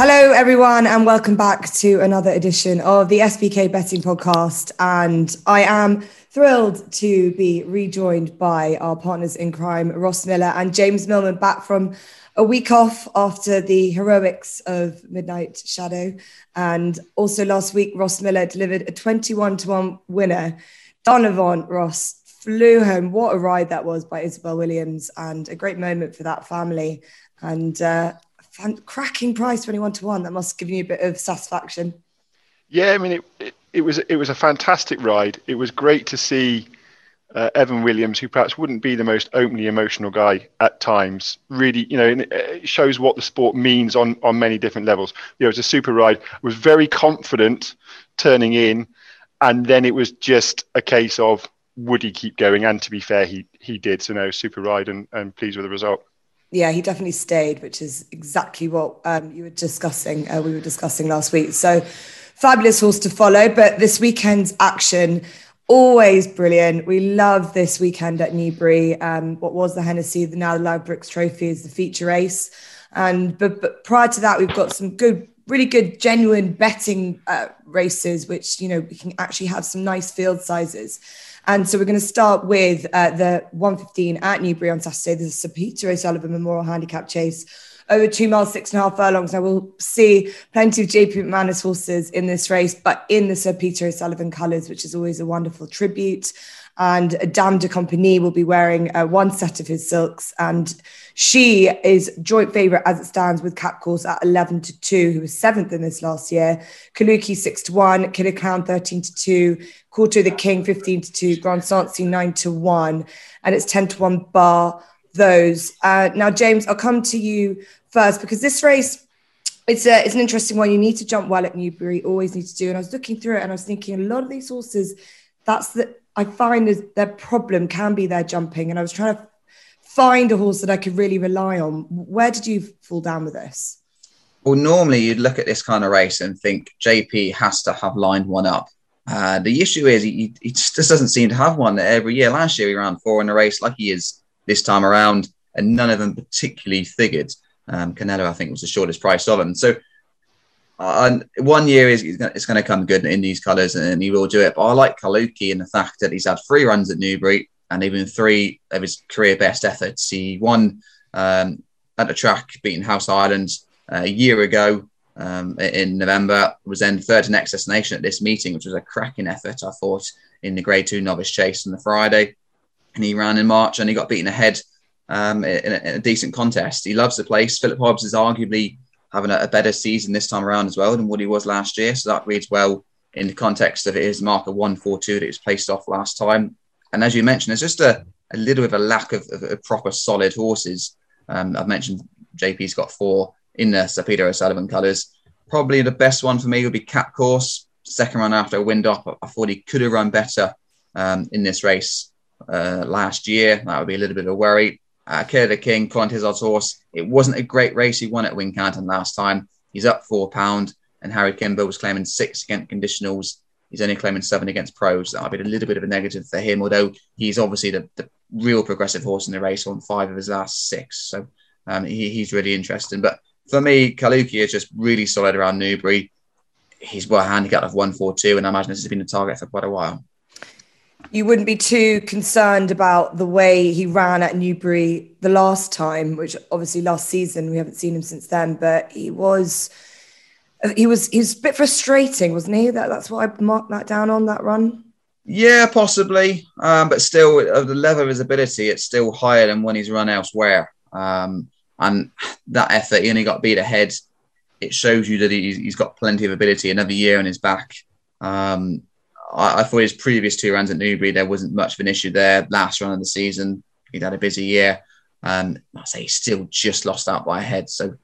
Hello, everyone, and welcome back to another edition of the SBK Betting Podcast. And I am thrilled to be rejoined by our partners in crime, Ross Millar and James Millman, back from a week off after the heroics of Midnight Shadow. And also last week, Ross Millar delivered a 21 to 1 winner. Donovan Ross flew home. What a ride that was by Isabel Williams, and a great moment for that family. And uh, cracking price 21 to 1 that must give you a bit of satisfaction yeah i mean it, it, it was it was a fantastic ride it was great to see uh, Evan Williams, who perhaps wouldn't be the most openly emotional guy at times, really, you know, it shows what the sport means on on many different levels. You know, it was a super ride. Was very confident turning in, and then it was just a case of would he keep going? And to be fair, he he did. So no, super ride, and and pleased with the result yeah, he definitely stayed, which is exactly what um, you were discussing. Uh, we were discussing last week. So fabulous horse to follow. But this weekend's action always brilliant. We love this weekend at Newbury. Um, what was the Hennessy, the now the Ladbrokes Trophy is the feature race. And but, but prior to that, we've got some good, really good, genuine betting uh, races, which you know we can actually have some nice field sizes. And so we're going to start with uh, the 115 at Newbury on Saturday. There's a Sir Peter O'Sullevan Memorial Handicap Chase over two miles, six and a half furlongs. Now we'll see plenty of JP McManus horses in this race, but in the Sir Peter O'Sullevan colours, which is always a wonderful tribute. And Dame de Compagnie will be wearing uh, one set of his silks. And she is joint favourite as it stands with Kapcorse at 11 to 2, who was seventh in this last year. Kalooki 6 to 1, Killer 13 to 2, Kauto the King 15 to 2, Grand Sancy 9 to 1, and it's 10 to 1 bar those. Uh, now, James, I'll come to you first because this race. It's, a, it's an interesting one. You need to jump well at Newbury, always need to do. And I was looking through it and I was thinking a lot of these horses, that's the, I find is their problem can be their jumping. And I was trying to find a horse that I could really rely on. Where did you fall down with this? Well, normally you'd look at this kind of race and think JP has to have lined one up. Uh, the issue is he, he, just doesn't seem to have one every year. Last year he ran four in a race, like he is this time around, and none of them particularly figured. Um, Canelo, I think, was the shortest price of them. So uh, one year is it's going to come good in these colours, and he will do it. But I like Kalooki in the fact that he's had three runs at Newbury and even three of his career best efforts. He won um, at the track, beating House Islands uh, a year ago um, in November. Was then third to next destination at this meeting, which was a cracking effort, I thought, in the Grade Two novice chase on the Friday. And he ran in March, and he got beaten ahead um, in, a, in, a, decent contest. He loves the place. Philip Hobbs is arguably having a, a better season this time around as well than what he was last year, so that reads well in the context of his marker 142 that was placed off last time. And as you mentioned, there's just a, a little bit of a lack of, of, of proper solid horses. Um, I've mentioned JP's got four in the Sir Peter O'Sullevan colours. Probably the best one for me would be Kapcorse. Second run after a wind up. I thought he could have run better um, in this race uh, last year. That would be a little bit of a worry. Uh, Killer King, Colin Tizzard's horse. It wasn't a great race. He won at Wincanton last time. He's up four pound, and Harry Kimber was claiming six against conditionals. He's only claiming seven against pros. That might be a little bit of a negative for him, although he's obviously the, the real progressive horse in the race on five of his last six. So um, he, he's really interesting. But for me, Kalooki is just really solid around Newbury. He's well handicapped of 142, and I imagine this has been a target for quite a while. You wouldn't be too concerned about the way he ran at Newbury the last time, which obviously last season we haven't seen him since then, but he was he was he was a bit frustrating, wasn't he? That that's what I marked that down on that run. Yeah, possibly, um, but still, of the level of his ability, it's still higher than when he's run elsewhere. Um, and that effort, he only got beat ahead. It shows you that he's, got plenty of ability. Another year on his back. Um, I, I, thought his previous two runs at Newbury, there wasn't much of an issue there. Last run of the season, he'd had a busy year. Um, I say he still just lost out by a head. So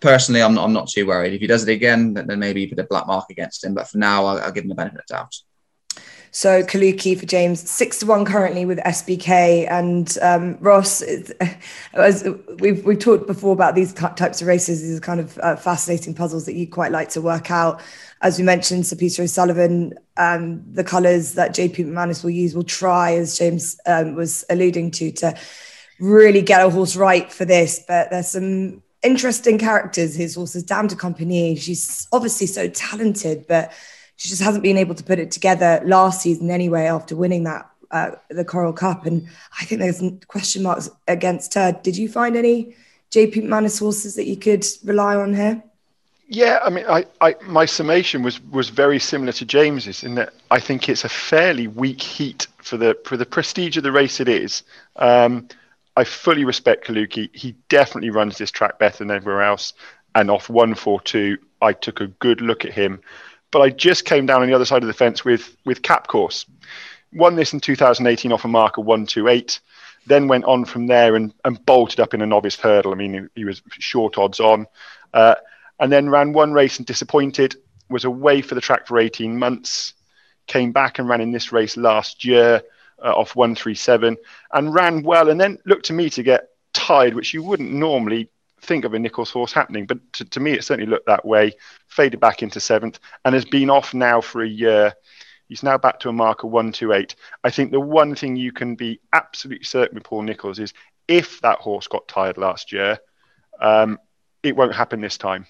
personally, I'm not, I'm not too worried. If he does it again, then maybe you put a black mark against him. But for now, I'll, I'll give him the benefit of the doubt. So Kalooki for James, six to one currently with SBK and um, Ross. As we've we've talked before about these types of races, these are kind of uh, fascinating puzzles that you quite like to work out. As we mentioned, Sir Peter O'Sullevan, um, the colours that JP McManus will use will try, as James um, was alluding to, to really get a horse right for this. But there's some interesting characters. His horses, Dame de Compagnie. She's obviously so talented, but she just hasn't been able to put it together last season anyway. After winning that uh, the Coral Cup, and I think there's question marks against her. Did you find any JP McManus horses that you could rely on here? Yeah, I mean, I, I, my summation was was very similar to James's in that I think it's a fairly weak heat for the for the prestige of the race it is. Um, I fully respect Kalooki. He definitely runs this track better than everywhere else. And off one four two, I took a good look at him. But I just came down on the other side of the fence with with Kapcorse. Won this in 2018 off a marker one two eight. Then went on from there and, and bolted up in a novice hurdle. I mean, he, was short odds on. Uh, and then ran one race and disappointed, was away for the track for 18 months, came back and ran in this race last year uh, off 137 and ran well and then looked to me to get tired, which you wouldn't normally think of a Nicholls horse happening, but to, to me it certainly looked that way. Faded back into seventh and has been off now for a year. He's now back to a marker 128. I think the one thing you can be absolutely certain with Paul Nicholls is if that horse got tired last year, um, it won't happen this time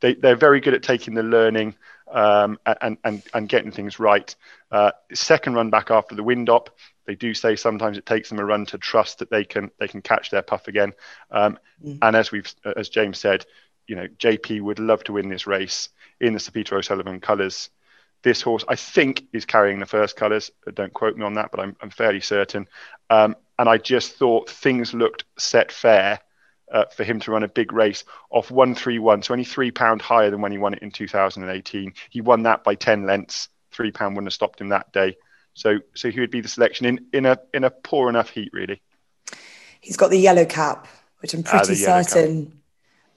they, they're very good at taking the learning um, and, and, and getting things right. Uh, second run back after the wind up, they do say sometimes it takes them a run to trust that they can they can catch their puff again. Um, mm. And as we've as James said, you know JP would love to win this race in the Sir Peter O'Sullevan colours. This horse, I think, is carrying the first colours. Don't quote me on that, but I'm, I'm fairly certain. Um, and I just thought things looked set fair uh, for him to run a big race off 131, so only three pound higher than when he won it in 2018. He won that by 10 lengths. Three pound wouldn't have stopped him that day. So, so he would be the selection in, in a in a poor enough heat, really. He's got the yellow cap, which I'm ah, pretty ah, certain.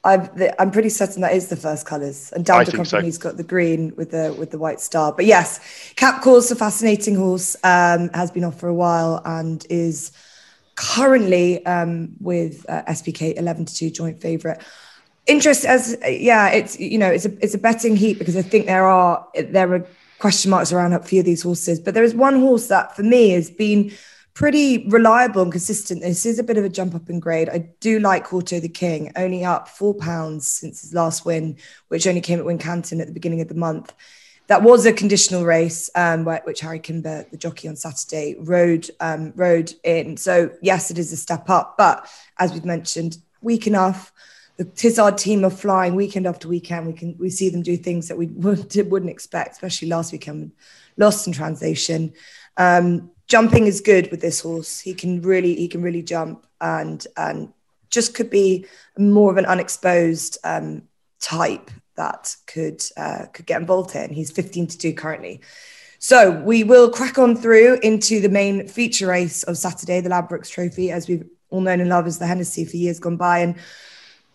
I'm, I'm pretty certain that is the first colours, and Dame de Compagnie's so. got the green with the with the white star. But yes, Kapcorse a fascinating horse. Um, has been off for a while and is currently um, with uh, SBK 11 to 2 joint favorite. Interest as yeah, it's you know it's a it's a betting heat because I think there are there are question marks around a few of these horses, but there is one horse that for me has been pretty reliable and consistent. This is a bit of a jump up in grade. I do like Kauto the King, only up four pounds since his last win, which only came at Wincanton at the beginning of the month that was a conditional race, um, which Harry Kimber, the jockey on Saturday, rode um, rode in. So yes, it is a step up, but as we've mentioned, weak enough. The Tizzard team are flying weekend after weekend. We can we see them do things that we wouldn't, wouldn't expect, especially last weekend. Lost in translation. Um, jumping is good with this horse. He can really he can really jump and and just could be more of an unexposed um, type that could uh, could get involved. And he's 15 to 2 currently. So we will crack on through into the main feature race of Saturday, the Ladbrokes Trophy, as we've all known and loved as the Hennessy for years gone by. And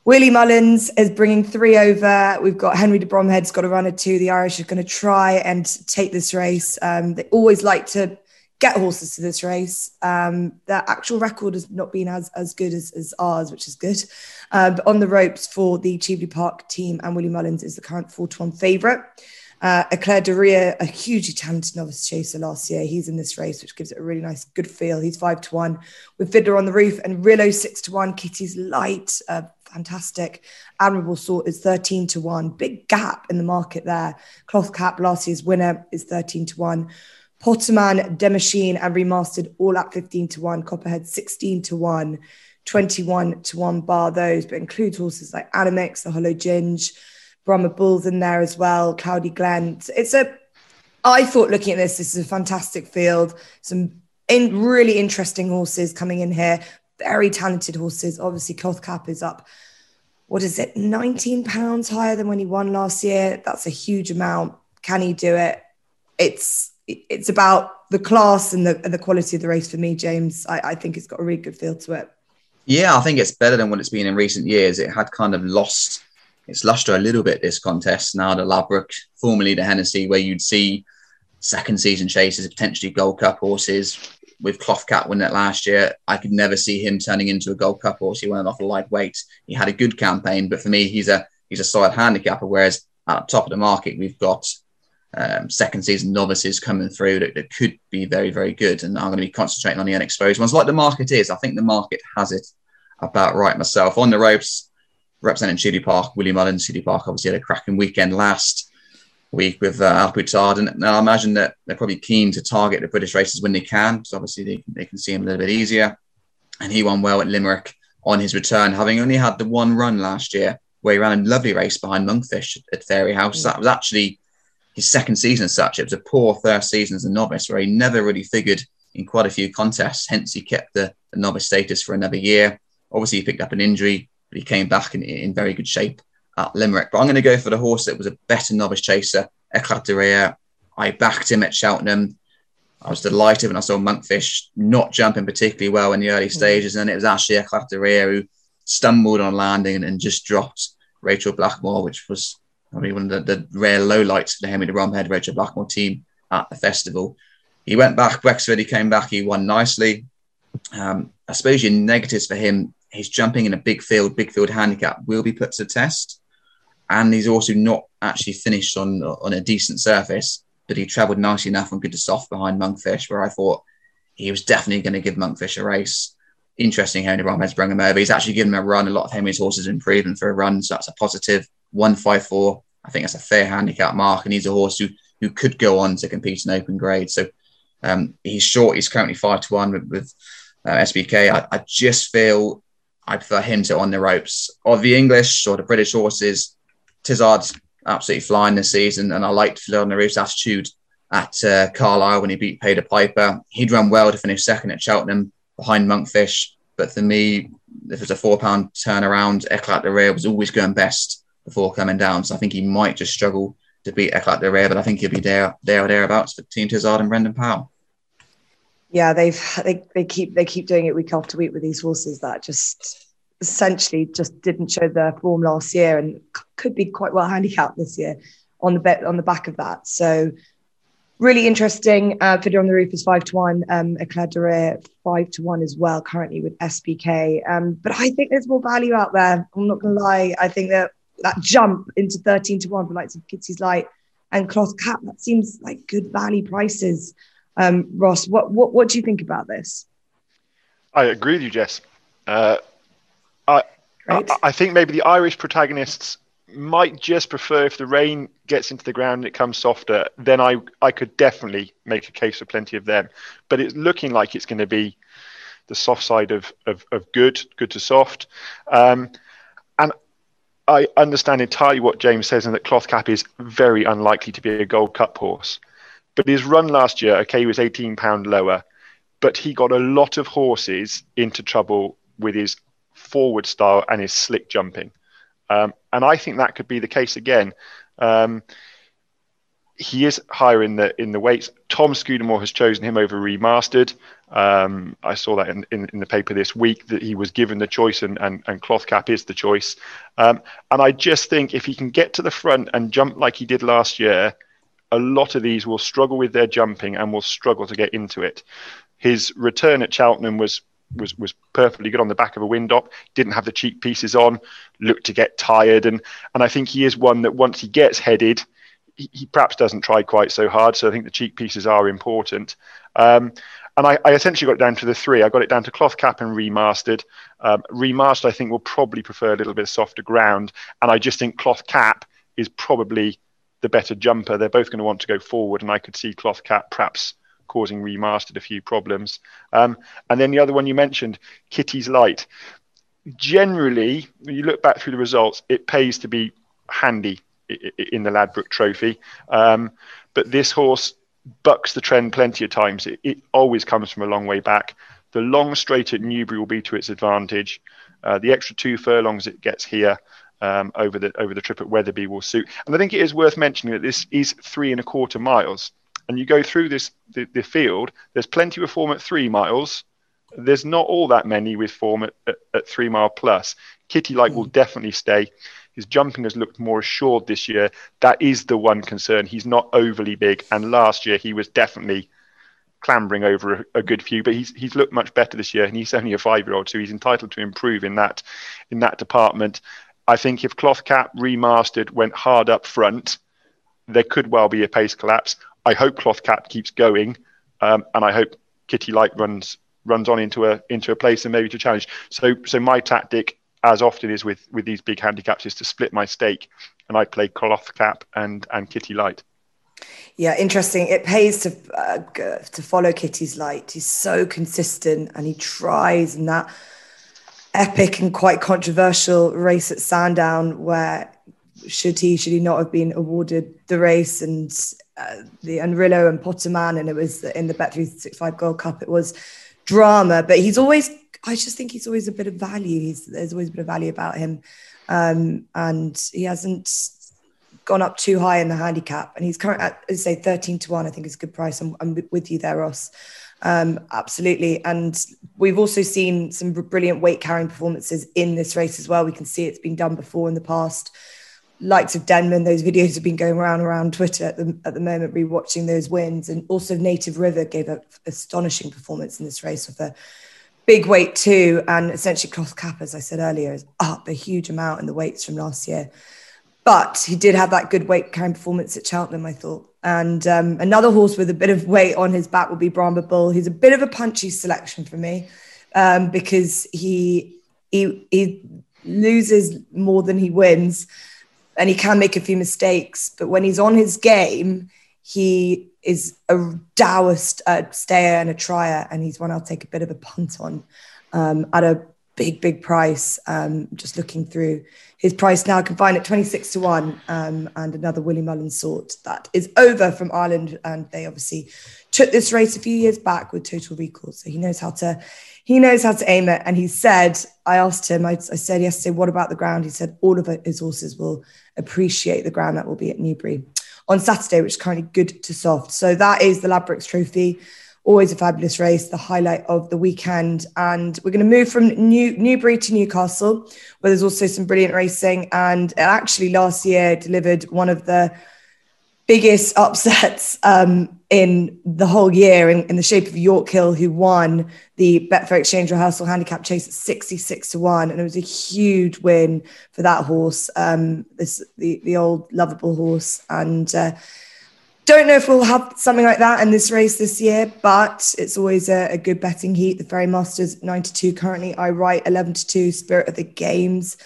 Willie Mullins is bringing three over. We've got Henry de Bromhead's got a runner two. The Irish are going to try and take this race. Um, they always like to get horses to this race. Um, their actual record has not been as, as good as, as ours, which is good. Uh, but on the ropes for the Cheveley Park team, and Willie Mullins is the current 4 to 1 favourite. Uh, Eklat de Rire, a hugely talented novice chaser last year. He's in this race, which gives it a really nice, good feel. He's five to one with Fiddlerontheroof and Enrilo six to one. Kitty's light, uh, fantastic. Admirable Sort is 13 to one. Big gap in the market there. Cloth Cap, last year's winner, is 13 to one. Potterman, Demachine, and Remastered all at 15 to 1. Copperhead 16 to 1, 21 to 1 bar those, but includes horses like Animix, the Hollow Ginge, Brahma Bulls in there as well, Cloudy Glen. It's a, I thought looking at this, this is a fantastic field. Some in, really interesting horses coming in here, very talented horses. Obviously, Cloth Cap is up what is it, 19 pounds higher than when he won last year. That's a huge amount. Can he do it? It's it's about the class and the, and the quality of the race for me, James. I, I think it's got a really good feel to it. Yeah, I think it's better than what it's been in recent years. It had kind of lost its luster a little bit this contest. Now the Ladbroke, formerly the Hennessy, where you'd see second season chases, potentially Gold Cup horses. With Cloth Cap winning it last year, I could never see him turning into a Gold Cup horse. He went off a lightweight. He had a good campaign, but for me, he's a he's a solid handicapper. Whereas at the top of the market, we've got um, second season novices coming through that, that, could be very, very good. And I'm going to be concentrating on the unexposed ones like the market is. I think the market has it about right myself. On the ropes, representing Cheveley Park, Willie Mullins. Cheveley Park obviously had a cracking weekend last week with uh, A Plus Tard, and, and I imagine that they're probably keen to target the British races when they can, because obviously they, they can see him a little bit easier. And he won well at Limerick on his return, having only had the one run last year where he ran a lovely race behind Monkfish at Fairyhouse. Mm. That was actually his second season as such. It was a poor first season as a novice where he never really figured in quite a few contests. Hence, he kept the, the novice status for another year. Obviously, he picked up an injury, but he came back in, in very good shape at Limerick. But I'm going to go for the horse that was a better novice chaser, Eklat de Rire. I backed him at Cheltenham. I was delighted when I saw Monkfish not jumping particularly well in the early mm-hmm. stages. And then it was actually Eklat de Rire who stumbled on landing and, and, just dropped Rachel Blackmore, which was probably one of the, the rare lowlights for the Henry de Bromhead Rachel Blackmore team at the festival. He went back, Wexford, he came back, he won nicely. Um, I suppose your negatives for him, he's jumping in a big field, big field handicap will be put to the test and he's also not actually finished on on a decent surface, but he travelled nicely enough and good to soft behind Monkfish, where I thought he was definitely going to give Monkfish a race. Interesting, how Henry Bromhead's bring him over. He's actually given him a run. A lot of Henry's horses improving for a run, so that's a positive. One five four. I think that's a fair handicap mark, and he's a horse who who could go on to compete in open grade. So um, he's short. He's currently five to one with, with uh, SBK. I, I just feel I prefer him to on the ropes. Of the English or the British horses, Tizzard's absolutely flying this season, and I liked Fiddlerontheroof's attitude at uh, Carlisle when he beat Peter Piper. He'd run well to finish second at Cheltenham behind Monkfish, but for me, if it's a four pound turnaround, Eklat de Rire was always going best before coming down. So I think he might just struggle to beat Eklat de Rire, but I think he'll be there, there or thereabouts for Team Tizzard and Brendan Powell. Yeah, they've they, they keep they keep doing it week after week with these horses that just essentially just didn't show their form last year and could be quite well handicapped this year on the bet on the back of that. So really interesting. Uh, Fiddlerontheroof is five to one. Um, Eklat de Rire five to one as well currently with SBK. Um, but I think there's more value out there. I'm not gonna lie. I think that that jump into 13 to one for likes of Kitty's Light and Cloth Cap that seems like good value prices. Um, Ross, what, what what do you think about this? I agree with you, Jess. Uh, I. I, I think maybe the Irish protagonists might just prefer if the rain gets into the ground and it comes softer, then I, I could definitely make a case for plenty of them. But it's looking like it's going to be the soft side of, of, of good, good to soft. Um, I understand entirely what James says, and that Cloth Cap is very unlikely to be a Gold Cup horse. But his run last year, okay, he was £18 lower, but he got a lot of horses into trouble with his forward style and his slick jumping. Um, and I think that could be the case again. Um, he is higher in the in the weights. Tom Scudamore has chosen him over remastered. Um, I saw that in, in, in, the paper this week that he was given the choice, and, and, and cloth cap is the choice. Um, and I just think if he can get to the front and jump like he did last year, a lot of these will struggle with their jumping and will struggle to get into it. His return at Cheltenham was was was perfectly good on the back of a wind up. Didn't have the cheek pieces on. Looked to get tired, and and I think he is one that once he gets headed, he, he perhaps doesn't try quite so hard. So I think the cheek pieces are important. Um, and I, I, essentially got it down to the three. I got it down to cloth cap and remastered. Um, remastered, I think, will probably prefer a little bit softer ground, and I just think cloth cap is probably the better jumper. They're both going to want to go forward, and I could see cloth cap perhaps causing remastered a few problems. Um, and then the other one you mentioned, Kitty's Light. Generally, when you look back through the results, it pays to be handy in the Ladbroke Trophy. Um, but this horse bucks the trend plenty of times. It, it, always comes from a long way back. The long straight at Newbury will be to its advantage. Uh, the extra two furlongs it gets here um, over the over the trip at Wetherby will suit. And I think it is worth mentioning that this is three and a quarter miles and you go through this the, the field, there's plenty of form at three miles. There's not all that many with form at, at, at three mile plus. Kitty Light mm. will definitely stay. His jumping has looked more assured this year. That is the one concern. He's not overly big, and last year he was definitely clambering over a, a, good few. But he's he's looked much better this year, and he's only a five year old, so he's entitled to improve in that in that department. I think if Cloth Cap remastered went hard up front, there could well be a pace collapse. I hope Cloth Cap keeps going, um, and I hope Kitty Light runs runs on into a into a place and maybe to challenge. So so my tactic as often as with with these big handicaps, is to split my stake, and I play Cloth Cap and and Kitty Light. Yeah, interesting. It pays to uh, to follow Kitty's light. He's so consistent, and he tries. And that epic and quite controversial race at Sandown, where should he should he not have been awarded the race, and uh, the Enrilo and Potterman, and it was in the Bet three six five Gold Cup. It was drama, but he's always. I just think he's always a bit of value. He's there's always a bit of value about him, um, and he hasn't gone up too high in the handicap, and he's current at say thirteen to one. I think is a good price. I'm, I'm with you there, Ross. Um, absolutely, and we've also seen some brilliant weight carrying performances in this race as well. We can see it's been done before in the past. Likes of Denman, those videos have been going around around Twitter at the at the moment, rewatching those wins, and also Native River gave an astonishing performance in this race with a big weight too, and essentially Cloth Cap, as I said earlier, is up a huge amount in the weights from last year. But he did have that good weight carrying performance at Cheltenham, I thought. And um, another horse with a bit of weight on his back will be Brahma Bull. He's a bit of a punchy selection for me um, because he, he he loses more than he wins, and he can make a few mistakes. But when he's on his game, he is a uh, stayer and a trier, and he's one I'll take a bit of a punt on um, at a big, big price. Um, just looking through his price now, find it 26 to 1 um, and another Willie Mullins sort that is over from Ireland. And they obviously took this race a few years back with Total Recall. So he knows how to. He knows how to aim it. And he said, I asked him, I, I said yesterday, what about the ground? He said, all of his horses will appreciate the ground that will be at Newbury on Saturday, which is currently good to soft. So that is the Ladbrokes Trophy always a fabulous race, the highlight of the weekend. And we're going to move from New, Newbury to Newcastle, where there's also some brilliant racing. And actually, last year delivered one of the biggest upsets um, in the whole year in, in, the shape of Yorkhill, who won the Betfair Exchange Rehearsal Handicap Chase at 66 to 1. And it was a huge win for that horse, um, this the, the old lovable horse. And uh, don't know if we'll have something like that in this race this year, but it's always a, a good betting heat. The Ferry Masters 92 currently. Aye Right 11 to 2, Spirit of the Games.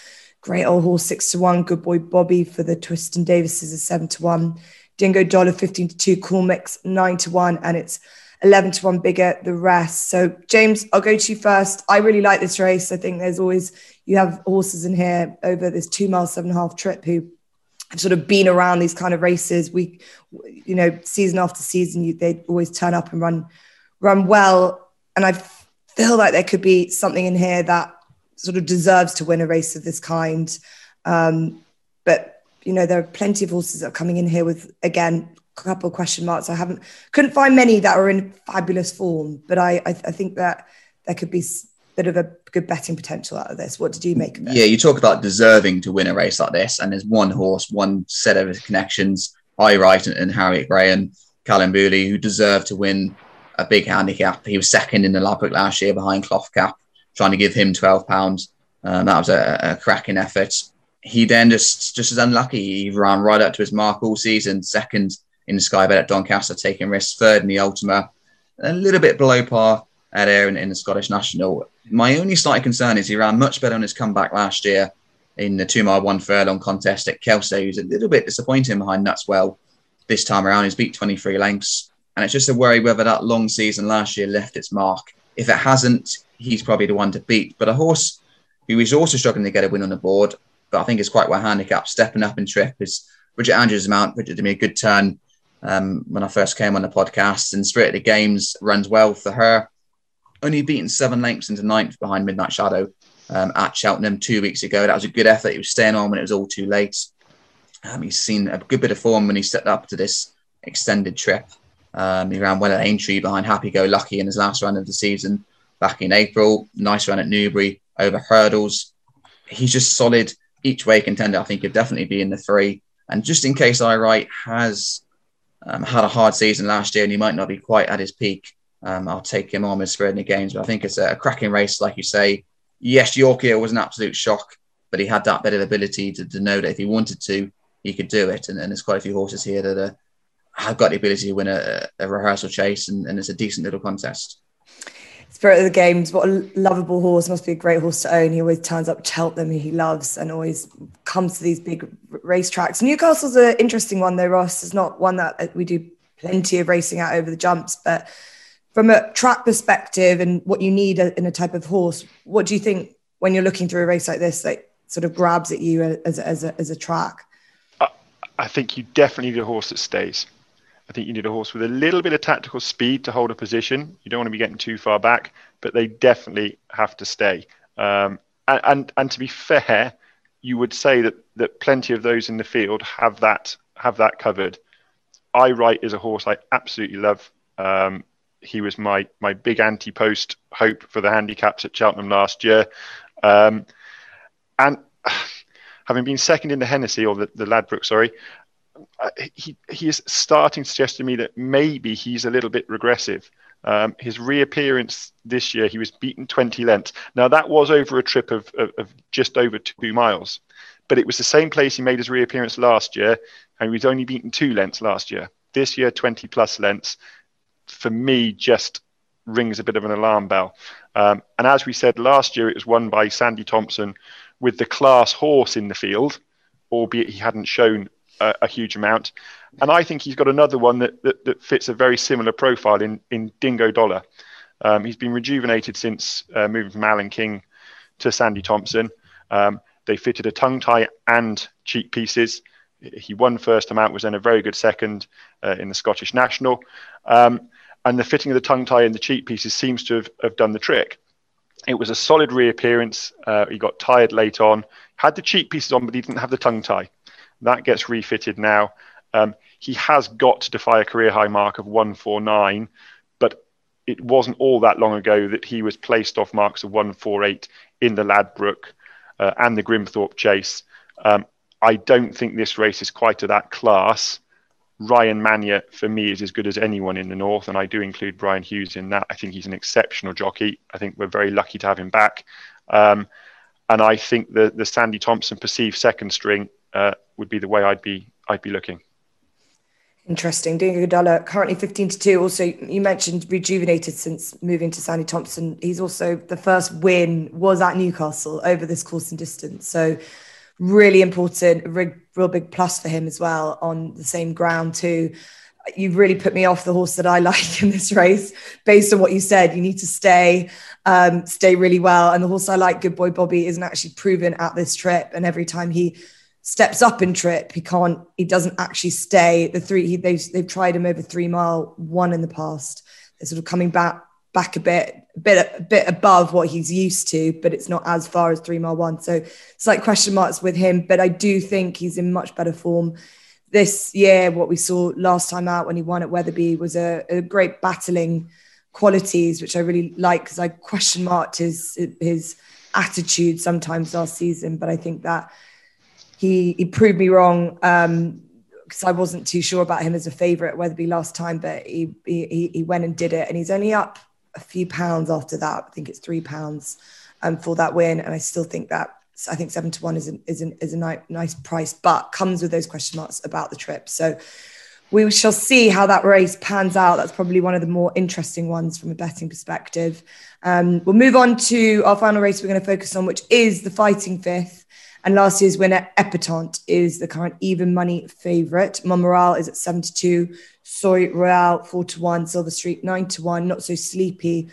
Great old horse 6 to 1. Good boy Bobby for the Twiston-Davieses is 7 to 1. Dingo Dollar 15 to 2. Cool Mix 9 to 1. And it's 11 to 1 bigger the rest. So, James, I'll go to you first. I really like this race. I think there's always, you have horses in here over this two mile, seven and a half trip who have sort of been around these kind of races. We, you know, season after season, you, they always turn up and run, run well. And I feel like there could be something in here that sort of deserves to win a race of this kind. Um, but you know, there are plenty of horses that are coming in here with again a couple of question marks. I haven't couldn't find many that are in fabulous form, but I I, I think that there could be a bit of a good betting potential out of this. What did you make of it? Yeah, you talk about deserving to win a race like this, and there's one horse, one set of connections, Aye Right and, and Harriet Gray and Callum Bewley, who deserve to win a big handicap. He was second in the Ladbroke last year behind Cloth Cap, trying to give him twelve pounds. Um, that was a, a, cracking effort. He then just just as unlucky. He ran right up to his mark all season, second in the Sky Bet at Doncaster, taking risks, third in the Ultima, a little bit below par at Ayr in, in the Scottish National. My only slight concern is he ran much better on his comeback last year in the two mile one furlong contest at Kelso. He's a little bit disappointing behind Nuts Well this time around. He's beat 23 lengths. And it's just a worry whether that long season last year left its mark. If it hasn't, he's probably the one to beat. But a horse who is also struggling to get a win on the board, but I think it's quite well handicapped, stepping up in trip is Richard Andrews Mount. Bridget did me a good turn um, when I first came on the podcast, and Spirit of the Games runs well for her only beaten seven lengths into ninth behind Midnight Shadow um, at Cheltenham two weeks ago. That was a good effort. He was staying on when it was all too late. Um, he's seen a good bit of form when he set up to this extended trip. Um, he ran well at Aintree behind Happy Go Lucky in his last run of the season back in April. Nice run at Newbury over hurdles. He's just solid each way contender. I think he'll definitely be in the three. And just in case Aye Right has um, had a hard season last year and he might not be quite at his peak, um, I'll take him on with spread the games. But I think it's a, cracking race, like you say. Yes, Yorkhill was an absolute shock, but he had that bit of ability to, to know that if he wanted to, he could do it. And, and there's quite a few horses here that are, have got the ability to win a, a rehearsal chase, and, and it's a decent little contest. It's spirit of the games. What a lovable horse! Must be a great horse to own. He always turns up Cheltenham, he loves, and always comes to these big racetracks. Newcastle's an interesting one, though. Ross is not one that uh, we do plenty of racing out over the jumps, but from a track perspective and what you need in a type of horse, what do you think when you're looking through a race like this that sort of grabs at you as as a, as a track? I think you definitely need a horse that stays. I think you need a horse with a little bit of tactical speed to hold a position. You don't want to be getting too far back, but they definitely have to stay. Um, and, and, and to be fair, you would say that that plenty of those in the field have that have that covered. Aye Right is a horse I absolutely love. Um, he was my my big anti-post hope for the handicaps at Cheltenham last year, um, and having been second in the Hennessy or the, the sorry, he he is starting to suggest to me that maybe he's a little bit regressive. Um, his reappearance this year, he was beaten 20 lengths. Now that was over a trip of, of, of, just over two miles, but it was the same place he made his reappearance last year, and he was only beaten two lengths last year. This year, 20 plus lengths, for me, just rings a bit of an alarm bell. Um, and as we said last year, it was won by Sandy Thomson with the class horse in the field, albeit he hadn't shown a, a, huge amount. And I think he's got another one that, that, that fits a very similar profile in, in Dingo Dollar. Um, he's been rejuvenated since uh, moving from Alan King to Sandy Thomson. Um, they fitted a tongue tie and cheek pieces. He won first out, was then a very good second uh, in the Scottish National. Um, and the fitting of the tongue tie and the cheek pieces seems to have, have done the trick. It was a solid reappearance. Uh, he got tired late on, had the cheek pieces on, but he didn't have the tongue tie. That gets refitted now. Um, he has got to defy a career high mark of 149, but it wasn't all that long ago that he was placed off marks of 148 in the Ladbroke uh, and the Grimthorpe Chase. Um, I don't think this race is quite to that class. Ryan Mania, for me, is as good as anyone in the North, and I do include Brian Hughes in that. I think he's an exceptional jockey. I think we're very lucky to have him back. Um, and I think the, the Sandy Thomson perceived second string uh, would be the way I'd be I'd be looking. Interesting. Dingo Dollar currently 15 to 2. Also, you mentioned rejuvenated since moving to Sandy Thomson. He's also the first win was at Newcastle over this course and distance. So, really important, real, real big plus for him as well on the same ground, too. You've really put me off the horse that I like in this race based on what you said. You need to stay, um, stay really well. And the horse I like, Good Boy Bobby, isn't actually proven at this trip. And every time he steps up in trip, he can't, he doesn't actually stay. The three, he, they've, they've tried him over three mile one in the past. They're sort of coming back, back a bit, a bit, a bit above what he's used to, but it's not as far as three mile one. So it's like question marks with him, but I do think he's in much better form this year. What we saw last time out when he won at Wetherby was a, a great battling qualities, which I really like because I question marked his, his attitude sometimes last season, but I think that he he proved me wrong because um, I wasn't too sure about him as a favourite Wetherby last time, but he, he he went and did it, and he's only up a few pounds after that. I think it's three pounds um, for that win, and I still think that I think seven to one is an, is an, is a ni- nice price, but comes with those question marks about the trip. So we shall see how that race pans out. That's probably one of the more interesting ones from a betting perspective. Um, we'll move on to our final race we're going to focus on, which is the Fighting Fifth. And last year's winner, Epatante, is the current even money favourite. Monmiral is at 72. Sceau Royal, 4 to 1. Silver Streak, 9 to 1. Not so sleepy.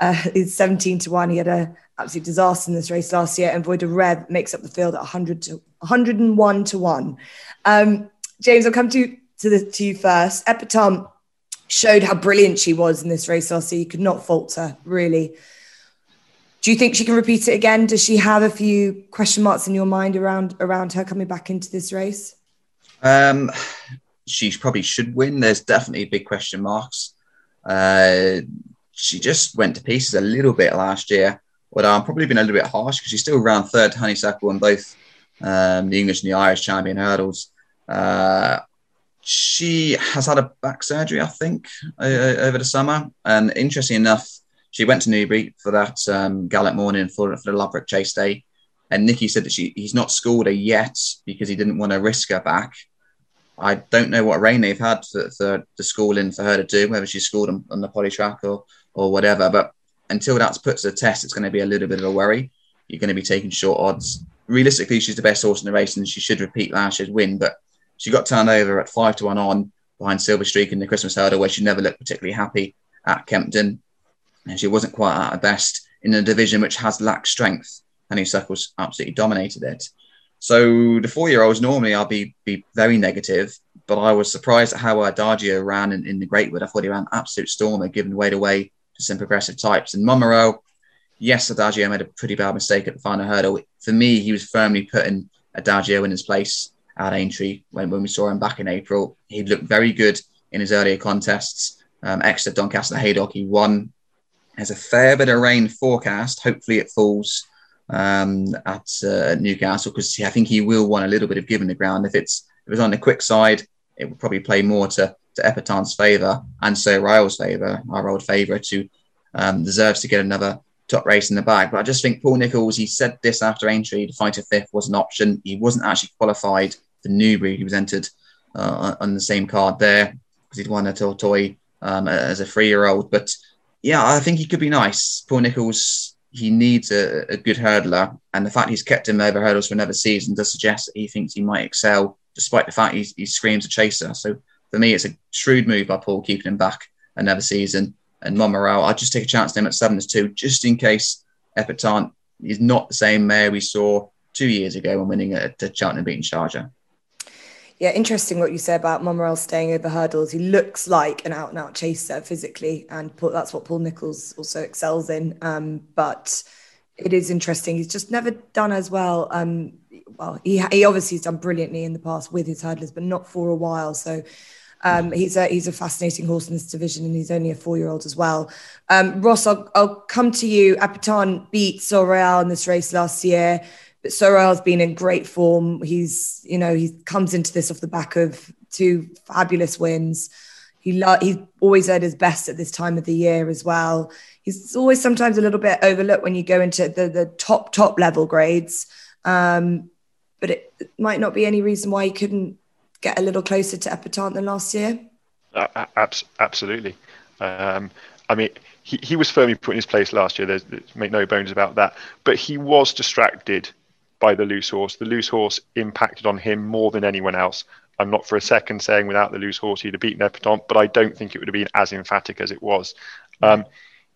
Uh, is 17 to 1. He had a absolute disaster in this race last year. And Voix du Reve makes up the field at 100 to 101 to 1. Um, James, I'll come to, to, the, to you first. Epatante showed how brilliant she was in this race last year. You could not fault her, really. Do you think she can repeat it again? Does she have a few question marks in your mind around around her coming back into this race? Um, she probably should win. There's definitely big question marks. Uh, she just went to pieces a little bit last year. But I'm probably been a little bit harsh because she's still around third to Honeysuckle in both um, the English and the Irish champion hurdles. Uh, she has had a back surgery, I think, uh, over the summer. And interesting enough, she went to Newbury for that um, morning for, for the Ladbroke Chase Day. And Nicky said that she he's not schooled her yet because he didn't want to risk her back. I don't know what rain they've had for, for the schooling for her to do, whether she's schooled on, on the poly track or, or whatever. But until that's put to the test, it's going to be a little bit of a worry. You're going to be taking short odds. Realistically, she's the best horse in the race, and she should repeat last year's win. But she got turned over at five to one on behind Silver Streak in the Christmas hurdle, where she never looked particularly happy at Kempton, and she wasn't quite at her best in a division which has lacked strength. Honeysuckle's absolutely dominated it. So the four-year-olds normally I'll be be very negative, but I was surprised at how Adagio ran in, in the Greatwood. I thought he ran absolute stormer, giving weight away to some progressive types. And Monmiral, yes, Adagio made a pretty bad mistake at the final hurdle. For me, he was firmly putting Adagio in his place at Aintree when, when we saw him back in April. He looked very good in his earlier contests. Um, Exeter, Doncaster, Haydock, he won. There's a fair bit of rain forecast. Hopefully, it falls um, at uh, Newcastle because I think he will want a little bit of giving the ground. If it's if it's on the quick side, it would probably play more to to Epatante's favour and Sceau Royal's favour, our old favourite, who um, deserves to get another top race in the bag. But I just think Paul Nicholls, he said this after Aintree, to fight a fifth was an option. He wasn't actually qualified for Newbury. He was entered uh, on the same card there because he'd won a Tortoy um, as a three-year-old. But yeah, I think he could be nice. Paul Nicholls, he needs a, a, good hurdler, and the fact he's kept him over hurdles for another season does suggest that he thinks he might excel, despite the fact he screams a chaser. So for me, it's a shrewd move by Paul keeping him back another season. And Monmiral, I'd just take a chance on him at seven to two, just in case Epatante is not the same mare we saw two years ago when winning at the Cheltenham beating Sharjah. Yeah, interesting what you say about Monmiral staying over hurdles. He looks like an out and out chaser physically, and that's what Paul Nicholls also excels in. Um, but it is interesting. He's just never done as well. Um, well, he, he obviously has done brilliantly in the past with his hurdlers, but not for a while. So um, he's a he's a fascinating horse in this division, and he's only a four year old as well. Um, Ross, I'll, I'll come to you. Epatante beat Royal in this race last year, but Royal's been in great form. He's you know he comes into this off the back of two fabulous wins. He lo- he's always at his best at this time of the year as well. He's always sometimes a little bit overlooked when you go into the the top top level grades. Um, but it, might not be any reason why he couldn't get a little closer to Epatante than last year? Uh, absolutely. Um, I mean, he, he was firmly put in his place last year. There's make no bones about that. But he was distracted by the loose horse. The loose horse impacted on him more than anyone else. I'm not for a second saying without the loose horse he'd have beaten Epatante, but I don't think it would have been as emphatic as it was. Um,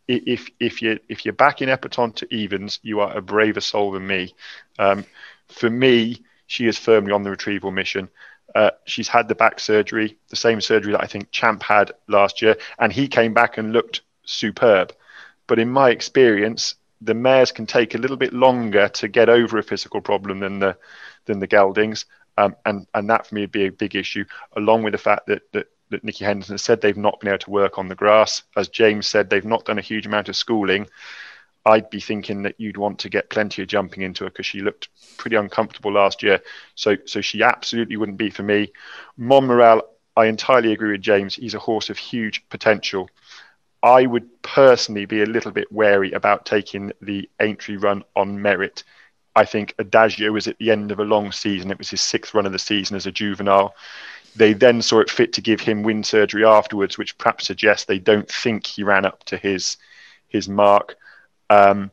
if if you if you're backing Epatante to evens, you are a braver soul than me. Um, for me, she is firmly on the retrieval mission. Uh, she's had the back surgery, the same surgery that I think Champ had last year, and he came back and looked superb. But in my experience, the mares can take a little bit longer to get over a physical problem than the than the geldings, um, and and that for me would be a big issue, along with the fact that that that Nicky Henderson said they've not been able to work on the grass. As James said, they've not done a huge amount of schooling. I'd be thinking that you'd want to get plenty of jumping into her because she looked pretty uncomfortable last year. So, so she absolutely wouldn't be for me. Monmiral, I entirely agree with James. He's a horse of huge potential. I would personally be a little bit wary about taking the Aintree run on merit. I think Adagio was at the end of a long season. It was his sixth run of the season as a juvenile. They then saw it fit to give him wind surgery afterwards, which perhaps suggests they don't think he ran up to his his mark um,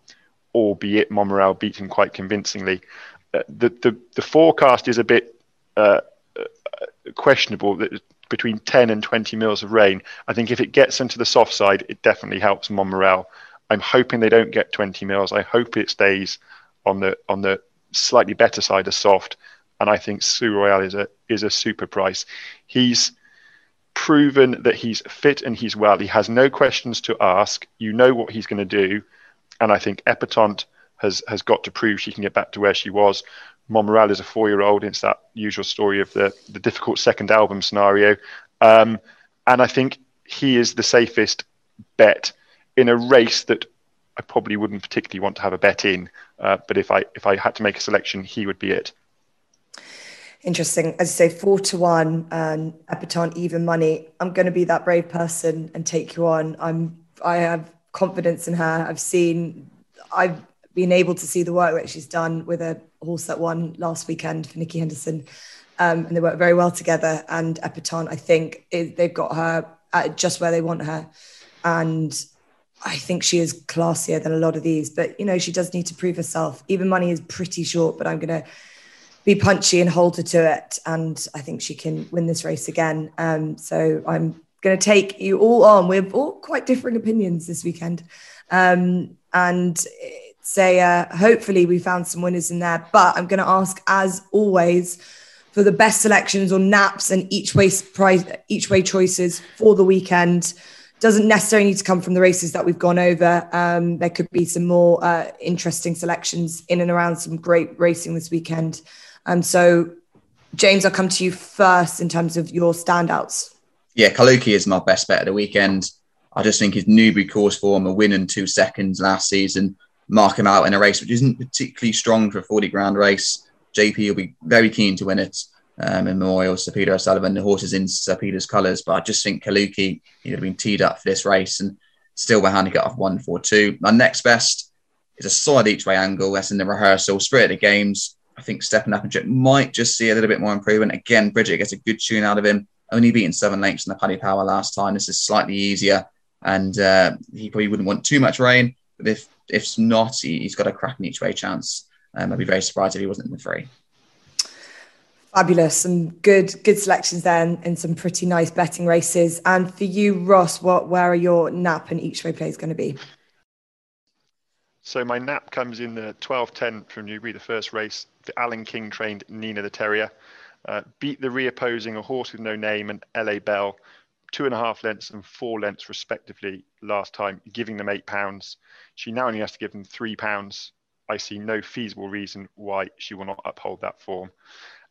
albeit Monmiral beat him quite convincingly. Uh, the, the, the forecast is a bit uh, uh questionable. Between 10 and 20 mils of rain. I think if it gets into the soft side, it definitely helps Monmiral. I'm hoping they don't get 20 mils. I hope it stays on the on the slightly better side of soft. And I think Sceau Royal is a is a super price. He's proven that he's fit and he's well. He has no questions to ask. You know what he's going to do and I think Epatante has has got to prove she can get back to where she was. Monmiral is a four-year-old. It's that usual story of the the difficult second album scenario, um, and I think he is the safest bet in a race that I probably wouldn't particularly want to have a bet in. Uh, but if I if I had to make a selection, he would be it. Interesting. As you say, four to one and Epatante even money. I'm going to be that brave person and take you on. I'm. I have confidence in her. I've seen, I've been able to see the work that she's done with a horse that won last weekend for Nicky Henderson. Um, and they work very well together. And Epatante, I think, they've got her at just where they want her. And I think she is classier than a lot of these, but you know, she does need to prove herself. Even money is pretty short, but I'm going to be punchy and hold her to it. And I think she can win this race again. Um, so I'm going to take you all on. We're all quite different opinions this weekend. Um, and say, uh, hopefully, we found some winners in there. But I'm going to ask, as always, for the best selections or naps and each way price, each way choices for the weekend doesn't necessarily need to come from the races that we've gone over. Um, there could be some more uh, interesting selections in and around some great racing this weekend. Um, so, James, I'll come to you first in terms of your standouts. Yeah, Kalooki is my best bet of the weekend. I just think his Newbury course form, a win in two seconds last season, mark him out in a race which isn't particularly strong for a 40 grand race. JP will be very keen to win it um, in Memorial Sir Peter O'Sullevan. The horse is in Sir Peter's colours, but I just think Kalooki he'd have been teed up for this race and still we're handicap off one four two. My next best is a solid each way angle. That's in the rehearsal. Spirit of the games. I think stepping up and Chip might just see a little bit more improvement. Again, Bridget gets a good tune out of him. Only beaten seven lengths in the Paddy Power last time. This is slightly easier, and uh, he probably wouldn't want too much rain. But if if not, he, has got a cracking each way chance. Um, I'd be very surprised if he wasn't in the three. Fabulous, some good good selections there, and, and, some pretty nice betting races. And for you, Ross, what where are your nap and each way plays going to be? So my nap comes in the 12-10 from Newbury, the first race. The Alan King trained Nina the Terrier uh, beat the reopposing a horse with no name and LA Bell two and a half lengths and four lengths respectively last time, giving them eight pounds. She now only has to give them three pounds. I see no feasible reason why she will not uphold that form.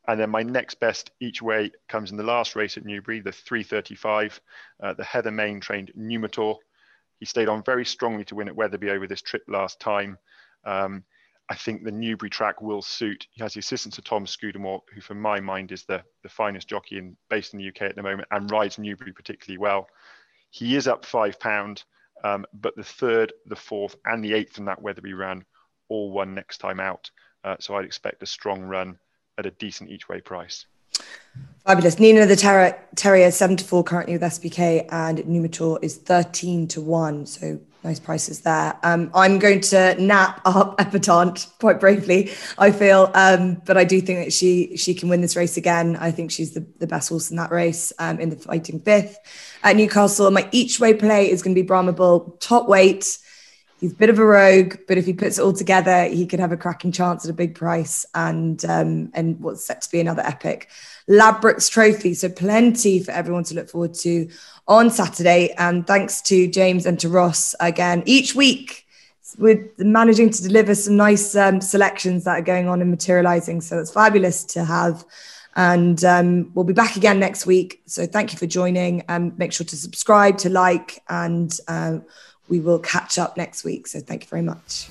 And then my next best each way comes in the last race at Newbury, the 335, uh, the Heather Main trained Numitor. He stayed on very strongly to win at Wetherby over this trip last time. Um, I think the Newbury track will suit. He has the assistance of Tom Scudamore, who, for my mind, is the, the finest jockey in, based in the UK at the moment and rides Newbury particularly well. He is up five pound, um, but the third, the fourth, and the eighth in that Wetherby run all won next time out. Uh, so I'd expect a strong run at a decent each way price. Fabulous. Nina the Ter- Terrier, 7 to 4 currently with SBK, and Numitor is 13 to 1. So nice prices there. Um, I'm going to nap up Epatante quite bravely, I feel. Um, but I do think that she she can win this race again. I think she's the, the best horse in that race um, in the fighting fifth. At Newcastle, my each way play is going to be Brahma Bull, top weight. He's a bit of a rogue, but if he puts it all together, he could have a cracking chance at a big price and um, and what's set to be another epic. Ladbrokes Trophy, so plenty for everyone to look forward to on Saturday. And thanks to James and to Ross again each week. We're managing to deliver some nice um, selections that are going on and materializing. So it's fabulous to have. And um, we'll be back again next week. So thank you for joining. Um, make sure to subscribe, to like, and um, we will catch up next week. So thank you very much.